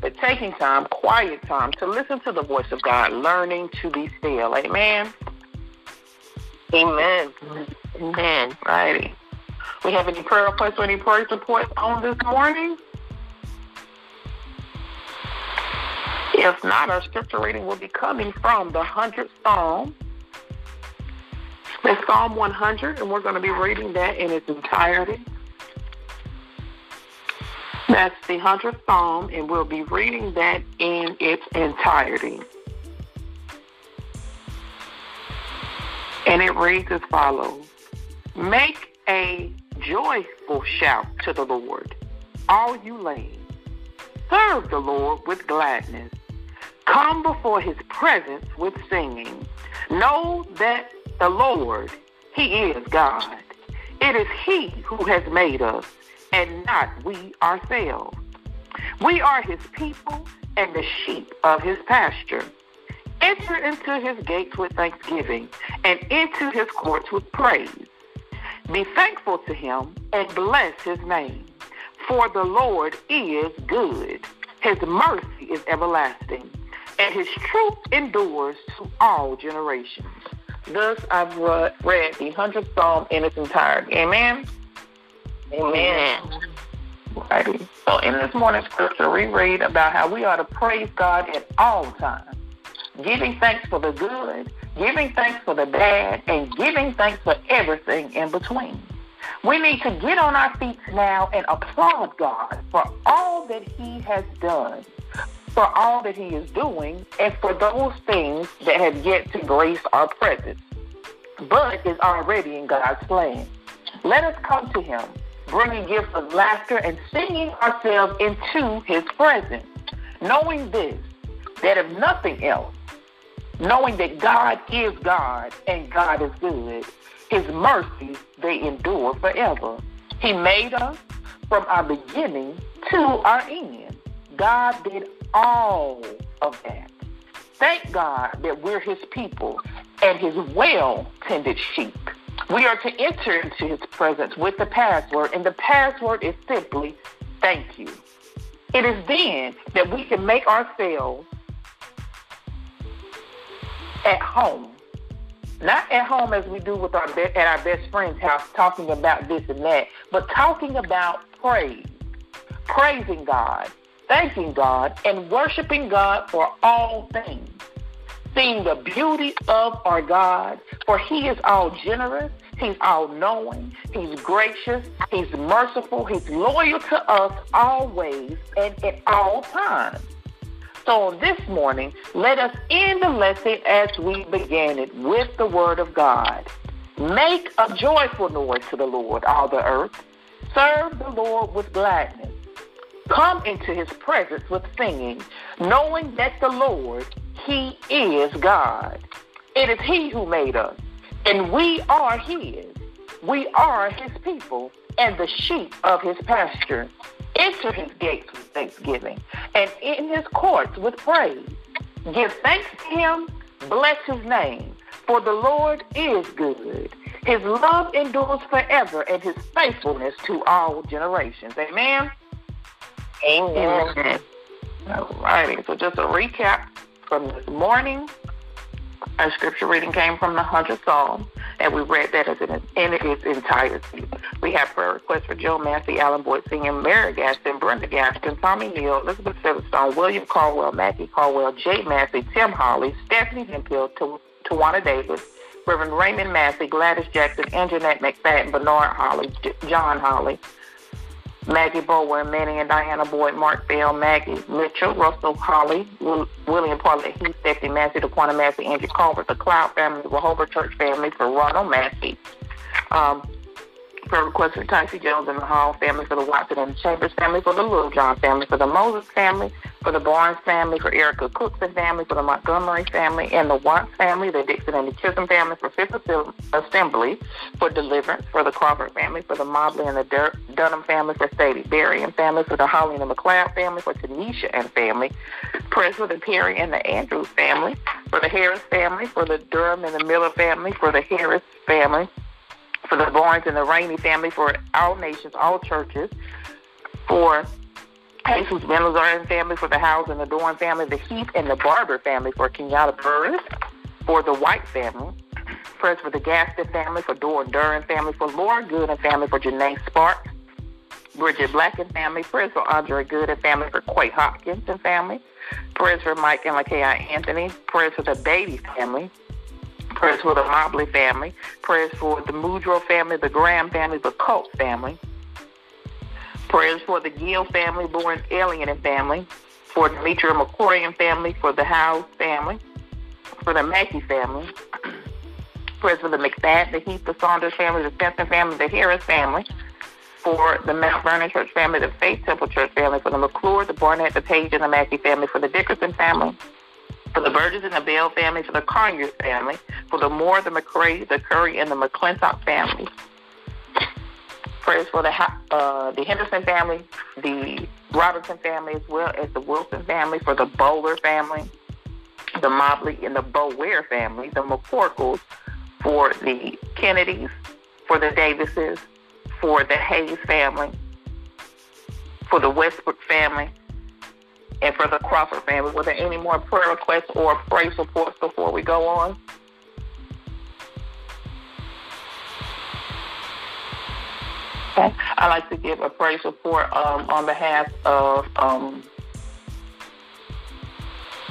but taking time, quiet time, to listen to the voice of God, learning to be still. Amen. Amen. Amen. Righty. We have any prayer requests or any prayer reports on this morning? If not, our scripture reading will be coming from the 100th Psalm. It's Psalm 100, and we're going to be reading that in its entirety. That's the 100th Psalm, and we'll be reading that in its entirety. And it reads as follows Make a joyful shout to the Lord, all you lanes. Serve the Lord with gladness. Come before his presence with singing. Know that the Lord, he is God. It is he who has made us, and not we ourselves. We are his people and the sheep of his pasture. Enter into his gates with thanksgiving and into his courts with praise. Be thankful to him and bless his name. For the Lord is good. His mercy is everlasting, and his truth endures to all generations. Thus I've read the 100th Psalm in its entirety. Amen? Amen. Righty. So in this morning's scripture, we read about how we ought to praise God at all times, giving thanks for the good, giving thanks for the bad, and giving thanks for everything in between. We need to get on our feet now and applaud God for all that He has done, for all that He is doing, and for those things that have yet to grace our presence, but is already in God's plan. Let us come to Him, bringing gifts of laughter and singing ourselves into His presence, knowing this, that if nothing else, knowing that God is God and God is good, His mercies, they endure forever. He made us from our beginning to our end. God did all of that. Thank God that we're His people and His well tended sheep. We are to enter into His presence with the password, and the password is simply thank you. It is then that we can make ourselves at home. Not at home as we do with our be- at our best friend's house, talking about this and that, but talking about praise, praising God, thanking God, and worshiping God for all things. Seeing the beauty of our God, for He is all generous, He's all knowing, He's gracious, He's merciful, He's loyal to us always and at all times. So this morning, let us end the lesson as we began it with the word of God. Make a joyful noise to the Lord, all the earth. Serve the Lord with gladness. Come into his presence with singing, knowing that the Lord, he is God. It is he who made us, and we are his. We are his people and the sheep of his pasture. Enter his gates with thanksgiving and in his courts with praise. Give thanks to him, bless his name, for the Lord is good. His love endures forever and his faithfulness to all generations. Amen. Amen. Amen. All righty. So just a recap from this morning. Our scripture reading came from the 100th Psalm, and we read that as in, in its entirety. We have prayer requests for Joe Massey, Alan Boyd Sr., Mary Gaston, Brenda Gaston, Tommy Neal, Elizabeth Featherstone, William Caldwell, Mackie Caldwell, Jay Massey, Tim Holly, Stephanie Hemphill, Tawana Davis, Reverend Raymond Massey, Gladys Jackson, Anjanette McFadden, Bernard Holly, J- John Holly, Maggie Bower, Manny and Diana Boyd, Mark Bell, Maggie Mitchell, Russell Holly, Will, William Paulette Heath, Stephanie Massey, DeQuana Massey, Andrew Culver, the Cloud family, the Rehoboth Church family, Ronald Massey, um, Prayer request for Tyson Jones and the Hall family, for the Watson and Chambers family, for the Little John family, for the Moses family, for the Barnes family, for Erica Cookson family, for the Montgomery family and the Watts family, the Dixon and the Chisholm family, for Fifth Assembly, for Deliverance, for the Crawford family, for the Mobley and the Dur- Dunham family, for Sadie Berry and family, for the Holly and the McLeod family, for Tanisha and family, prayers for the Perry and the Andrews family, for the Harris family, for the Durham and the Miller family, for the Harris family, for the Barnes and the Rainey family, for all nations, all churches, for Jesus and family, for the Howes and the Dorn family, the Heath and the Barber family, for Kenyatta Burris, for the White family, prayers for the Gaston family, for Dora Duran family, for Laura Good and family, for Janae Sparks, Bridget Black and family, prayers for Andre Good and family, for Quay Hopkins and family, prayers for Mike and Lakia Anthony, prayers for the Baby family, prayers for the Mobley family, prayers for the Mudro family, the Graham family, the Colt family, prayers for the Gill family, born Alien family, for Demetria McCoy and family, for the House family, for the Mackey family, prayers for the McFadden, the Heath, the Saunders family, the Spencer family, the Harris family, for the Mount Vernon Church family, the Faith Temple Church family, for the McClure, the Barnett, the Page, and the Mackey family, for the Dickerson family, for the Burgess and the Bell family, for the Conyers family, for the Moore, the McCray, the Curry, and the McClintock family. Prayers for the uh, the Henderson family, the Robinson family, as well as the Wilson family, for the Bowler family, the Mobley and the Bower family, the McCorkles, for the Kennedys, for the Davises, for the Hayes family, for the Westbrook family, and for the Crawford family. Were there any more prayer requests or praise reports before we go on? Okay. I'd like to give a praise report um, on behalf of, um,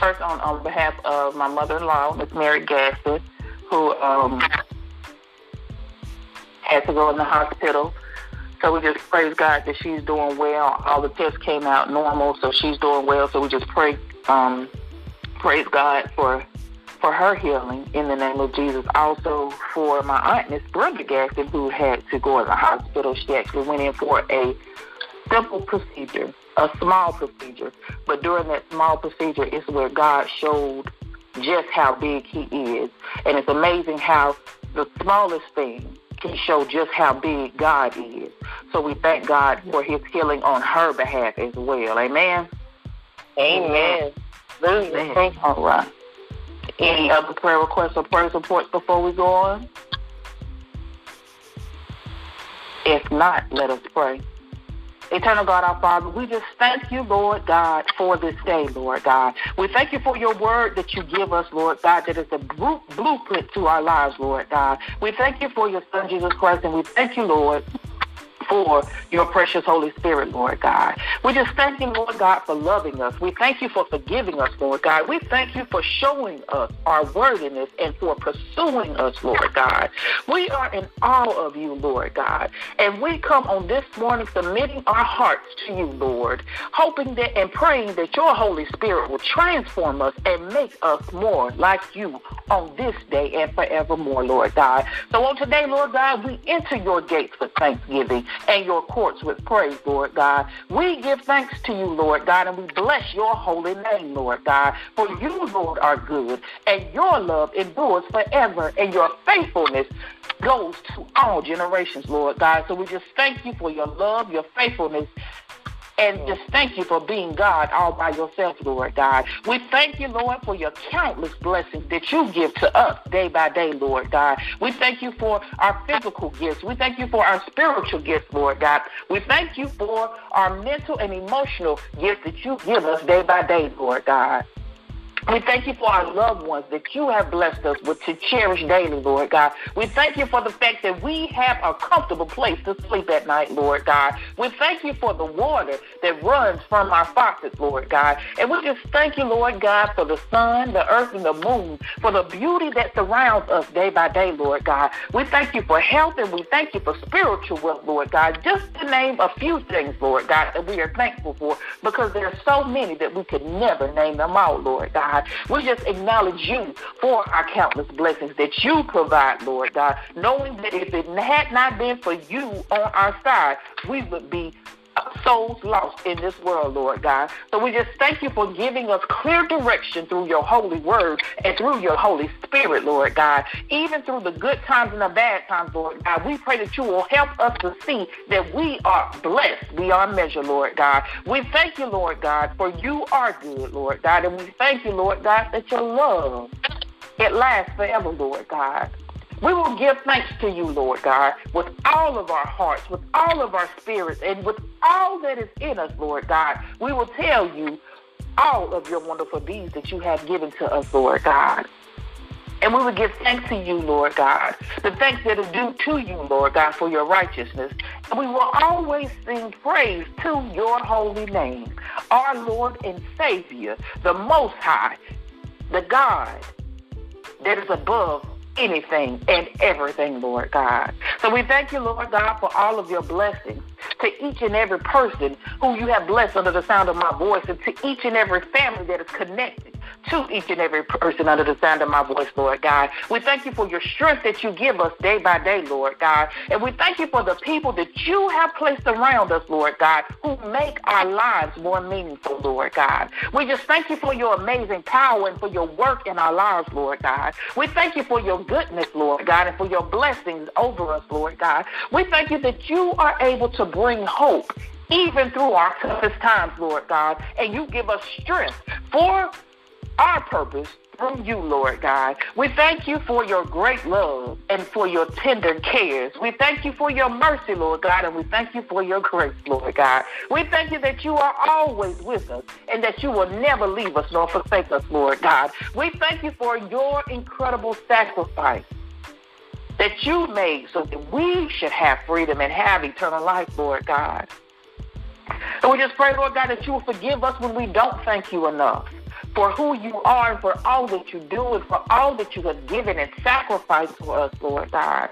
first on, on behalf of my mother-in-law, Miss Mary Gaston, who um, had to go in the hospital so we just praise God that she's doing well. All the tests came out normal, so she's doing well. So we just pray, um, praise God for for her healing in the name of Jesus. Also for my aunt, Miss Brenda Gaston, who had to go in the hospital. She actually went in for a simple procedure, a small procedure. But during that small procedure is where God showed just how big He is, and it's amazing how the smallest thing can show just how big God is. So we thank God for his healing on her behalf as well. Amen. Amen. Amen. All right. Any other prayer requests or prayer supports before we go on? If not, let us pray. Eternal God, our Father, we just thank you, Lord God, for this day, Lord God. We thank you for your word that you give us, Lord God, that is a blueprint to our lives, Lord God. We thank you for your Son, Jesus Christ, and we thank you, Lord, for your precious Holy Spirit, Lord God. We just thank you, Lord God, for loving us. We thank you for forgiving us, Lord God. We thank you for showing us our worthiness and for pursuing us, Lord God. We are in awe of you, Lord God. And we come on this morning submitting our hearts to you, Lord, hoping that and praying that your Holy Spirit will transform us and make us more like you on this day and forevermore, Lord God. So on today, Lord God, we enter your gates with thanksgiving and your courts with praise, Lord God. We give thanks to you, Lord God, and we bless your holy name, Lord God. For you, Lord, are good, and your love endures forever, and your faithfulness goes to all generations, Lord God. So we just thank you for your love, your faithfulness, and just thank you for being God all by yourself, Lord God. We thank you, Lord, for your countless blessings that you give to us day by day, Lord God. We thank you for our physical gifts. We thank you for our spiritual gifts, Lord God. We thank you for our mental and emotional gifts that you give us day by day, Lord God. We thank you for our loved ones that you have blessed us with to cherish daily, Lord God. We thank you for the fact that we have a comfortable place to sleep at night, Lord God. We thank you for the water that runs from our faucets, Lord God. And we just thank you, Lord God, for the sun, the earth, and the moon, for the beauty that surrounds us day by day, Lord God. We thank you for health and we thank you for spiritual wealth, Lord God. Just to name a few things, Lord God, that we are thankful for because there are so many that we could never name them all, Lord God. God. We just acknowledge you for our countless blessings that you provide, Lord God, knowing that if it had not been for you on our side, we would be souls lost in this world, Lord God. So we just thank you for giving us clear direction through your holy word and through your Holy Spirit, Lord God. Even through the good times and the bad times, Lord God, we pray that you will help us to see that we are blessed beyond measure, Lord God. We thank you, Lord God, for you are good, Lord God. And we thank you, Lord God, that your love, it lasts forever, Lord God. We will give thanks to you, Lord God, with all of our hearts, with all of our spirits, and with all that is in us, Lord God. We will tell you all of your wonderful deeds that you have given to us, Lord God. And we will give thanks to you, Lord God, the thanks that are due to you, Lord God, for your righteousness. And we will always sing praise to your holy name, our Lord and Savior, the Most High, the God that is above anything and everything, Lord God. So we thank you, Lord God, for all of your blessings to each and every person who you have blessed under the sound of my voice and to each and every family that is connected to each and every person under the sound of my voice, Lord God. We thank you for your strength that you give us day by day, Lord God. And we thank you for the people that you have placed around us, Lord God, who make our lives more meaningful, Lord God. We just thank you for your amazing power and for your work in our lives, Lord God. We thank you for your goodness, Lord God, and for your blessings over us, Lord God. We thank you that you are able to bring hope even through our toughest times, Lord God, and you give us strength for our purpose through you, Lord God. We thank you for your great love and for your tender cares. We thank you for your mercy, Lord God, and we thank you for your grace, Lord God. We thank you that you are always with us and that you will never leave us nor forsake us, Lord God. We thank you for your incredible sacrifice that you made so that we should have freedom and have eternal life, Lord God. And we just pray, Lord God, that you will forgive us when we don't thank you enough for who you are and for all that you do and for all that you have given and sacrificed for us, Lord God.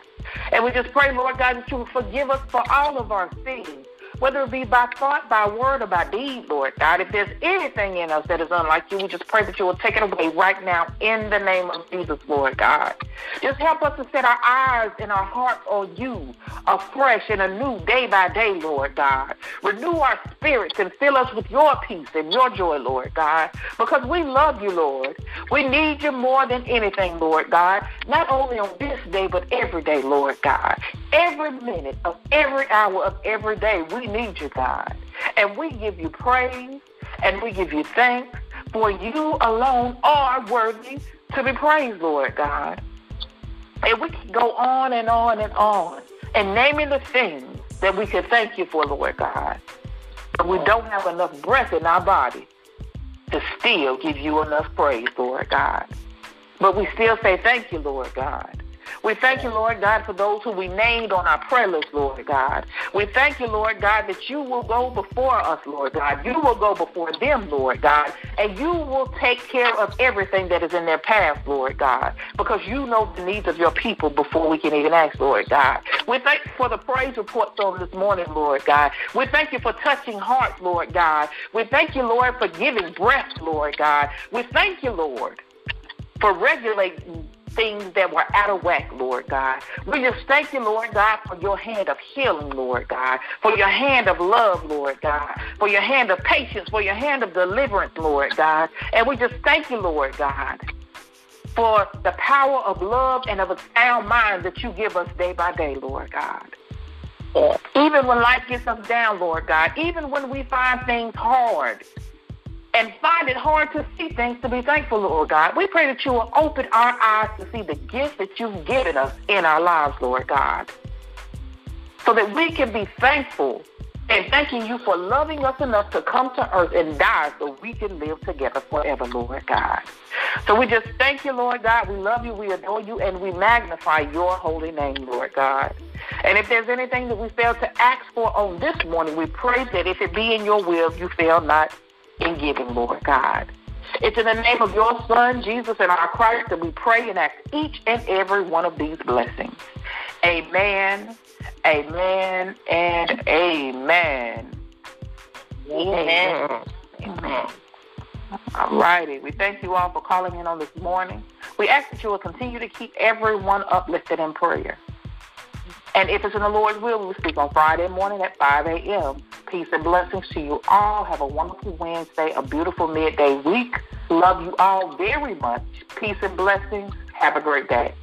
And we just pray, Lord God, that you will forgive us for all of our sins whether it be by thought, by word, or by deed, Lord God. If there's anything in us that is unlike you, we just pray that you will take it away right now in the name of Jesus, Lord God. Just help us to set our eyes and our hearts on you afresh and anew day by day, Lord God. Renew our spirits and fill us with your peace and your joy, Lord God, because we love you, Lord. We need you more than anything, Lord God, not only on this day, but every day, Lord God. Every minute of every hour of every day, we need you, God. And we give you praise and we give you thanks for you alone are worthy to be praised, Lord God. And we can go on and on and on and naming the things that we can thank you for, Lord God. But we don't have enough breath in our body to still give you enough praise, Lord God. But we still say thank you, Lord God. We thank you, Lord God, for those who we named on our prayer list, Lord God. We thank you, Lord God, that you will go before us, Lord God. You will go before them, Lord God, and you will take care of everything that is in their path, Lord God, because you know the needs of your people before we can even ask, Lord God. We thank you for the praise reports on this morning, Lord God. We thank you for touching hearts, Lord God. We thank you, Lord, for giving breath, Lord God. We thank you, Lord, for regulating things that were out of whack, Lord God. We just thank you, Lord God, for your hand of healing, Lord God, for your hand of love, Lord God, for your hand of patience, for your hand of deliverance, Lord God. And we just thank you, Lord God, for the power of love and of a sound mind that you give us day by day, Lord God. Even when life gets us down, Lord God, even when we find things hard, and find it hard to see things to be thankful, Lord God. We pray that you will open our eyes to see the gift that you've given us in our lives, Lord God, so that we can be thankful and thanking you for loving us enough to come to earth and die so we can live together forever, Lord God. So we just thank you, Lord God. We love you, we adore you, and we magnify your holy name, Lord God. And if there's anything that we fail to ask for on this morning, we pray that if it be in your will, you fail not in giving, Lord God. It's in the name of your Son, Jesus, and our Christ that we pray and ask each and every one of these blessings. Amen, amen, and amen. Amen. Amen. All righty. We thank you all for calling in on this morning. We ask that you will continue to keep everyone uplifted in prayer. And if it's in the Lord's will, we will speak on Friday morning at 5 a.m. Peace and blessings to you all. Have a wonderful Wednesday, a beautiful midday week. Love you all very much. Peace and blessings. Have a great day.